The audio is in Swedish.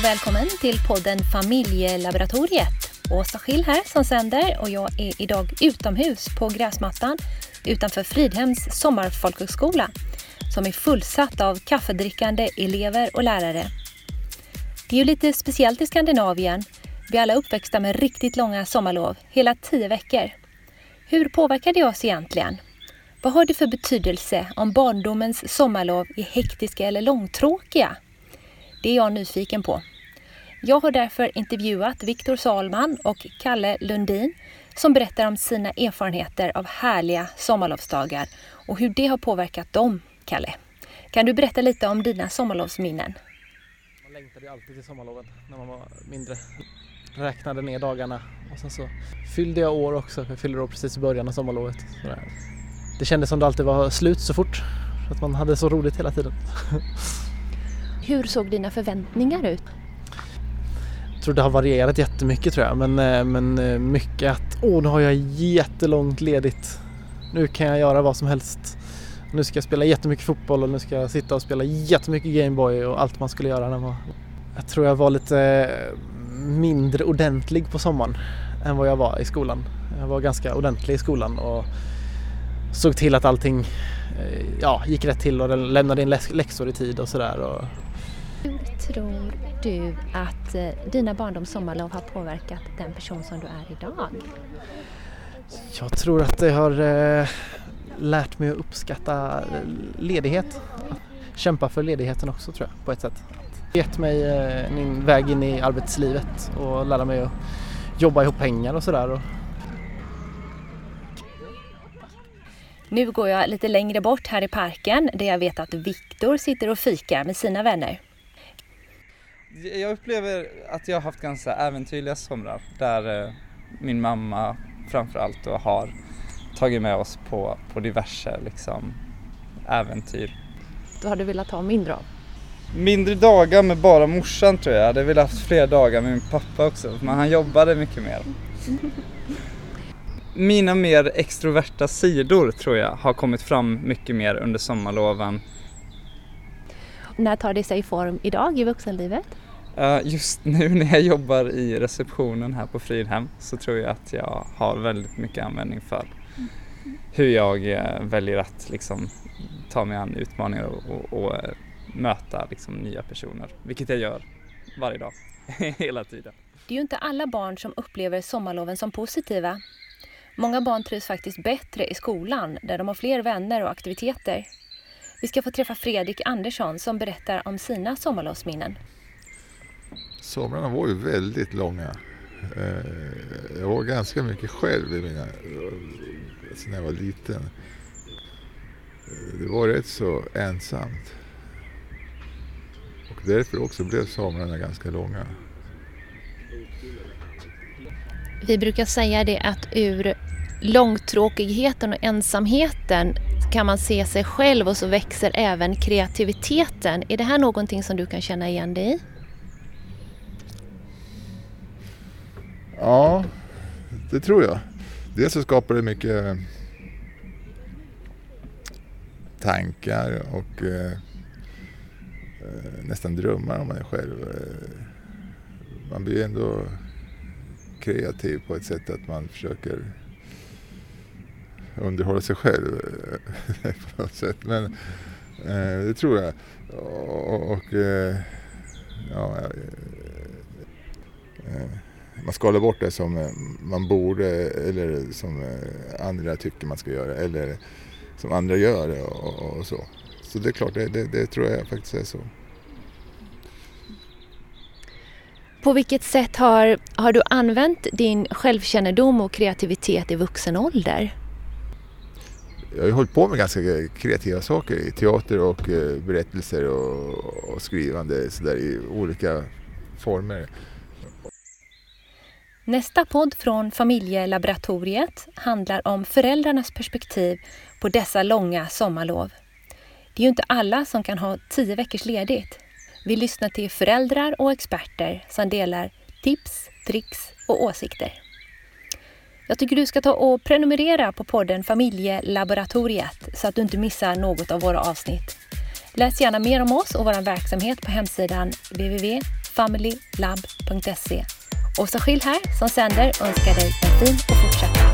Och välkommen till podden Familjelaboratoriet. Åsa Schill här som sänder och jag är idag utomhus på gräsmattan utanför Fridhems sommarfolkhögskola som är fullsatt av kaffedrickande elever och lärare. Det är ju lite speciellt i Skandinavien. Vi är alla uppväxta med riktigt långa sommarlov, hela tio veckor. Hur påverkar det oss egentligen? Vad har det för betydelse om barndomens sommarlov är hektiska eller långtråkiga? Det är jag nyfiken på. Jag har därför intervjuat Viktor Salman och Kalle Lundin som berättar om sina erfarenheter av härliga sommarlovsdagar och hur det har påverkat dem, Kalle. Kan du berätta lite om dina sommarlovsminnen? Man längtade ju alltid till sommarloven när man var mindre. Räknade ner dagarna och sen så fyllde jag år också. Jag fyllde år precis i början av sommarlovet. Sådär. Det kändes som det alltid var slut så fort. För att man hade så roligt hela tiden. Hur såg dina förväntningar ut? Jag tror det har varierat jättemycket tror jag. Men, eh, men eh, mycket att åh, nu har jag jättelångt ledigt. Nu kan jag göra vad som helst. Nu ska jag spela jättemycket fotboll och nu ska jag sitta och spela jättemycket Gameboy och allt man skulle göra när man... Jag tror jag var lite eh, mindre ordentlig på sommaren än vad jag var i skolan. Jag var ganska ordentlig i skolan och såg till att allting ja, gick rätt till och lämnade in läxor i tid och sådär. Hur tror du att eh, dina barndoms sommarlov har påverkat den person som du är idag? Jag tror att det har eh, lärt mig att uppskatta ledighet. Kämpa för ledigheten också tror jag på ett sätt. Gett mig eh, min väg in i arbetslivet och lära mig att jobba ihop pengar och sådär. Nu går jag lite längre bort här i parken där jag vet att Viktor sitter och fikar med sina vänner. Jag upplever att jag har haft ganska äventyrliga somrar där eh, min mamma framförallt då har tagit med oss på, på diverse liksom, äventyr. Då har du velat ha mindre av? Mindre dagar med bara morsan tror jag. Jag hade velat haft fler dagar med min pappa också, men han jobbade mycket mer. Mina mer extroverta sidor tror jag har kommit fram mycket mer under sommarloven. När tar det sig form idag i vuxenlivet? Just nu när jag jobbar i receptionen här på Fridhem så tror jag att jag har väldigt mycket användning för hur jag eh, väljer att liksom ta mig an utmaningar och, och, och eh, möta liksom nya personer, vilket jag gör varje dag, hela tiden. Det är ju inte alla barn som upplever sommarloven som positiva. Många barn trivs faktiskt bättre i skolan där de har fler vänner och aktiviteter. Vi ska få träffa Fredrik Andersson som berättar om sina sommarlovsminnen. Somrarna var ju väldigt långa. Eh, jag var ganska mycket själv i mina, alltså när jag var liten. Eh, det var rätt så ensamt. Och därför också blev somrarna ganska långa. Vi brukar säga det att ur långtråkigheten och ensamheten kan man se sig själv och så växer även kreativiteten. Är det här någonting som du kan känna igen dig i? Ja, det tror jag. Dels så skapar det mycket eh, tankar och eh, eh, nästan drömmar om mig själv. Eh, man blir ändå kreativ på ett sätt att man försöker underhålla sig själv eh, på något sätt. Men eh, det tror jag. Och, och eh, ja, eh, eh, man skalar bort det som eh, man borde eller som andra tycker man ska göra eller som andra gör och, och så. Så det är klart, det, det, det tror jag faktiskt är så. På vilket sätt har, har du använt din självkännedom och kreativitet i vuxen ålder? Jag har ju hållit på med ganska kreativa saker i teater och eh, berättelser och, och skrivande så där, i olika former. Nästa podd från Familjelaboratoriet handlar om föräldrarnas perspektiv på dessa långa sommarlov. Det är ju inte alla som kan ha tio veckors ledigt. Vi lyssnar till föräldrar och experter som delar tips, tricks och åsikter. Jag tycker du ska ta och prenumerera på podden Familjelaboratoriet så att du inte missar något av våra avsnitt. Läs gärna mer om oss och vår verksamhet på hemsidan www.familylab.se. Åsa Schill här som sänder önskar dig en fin och fortsatt dag.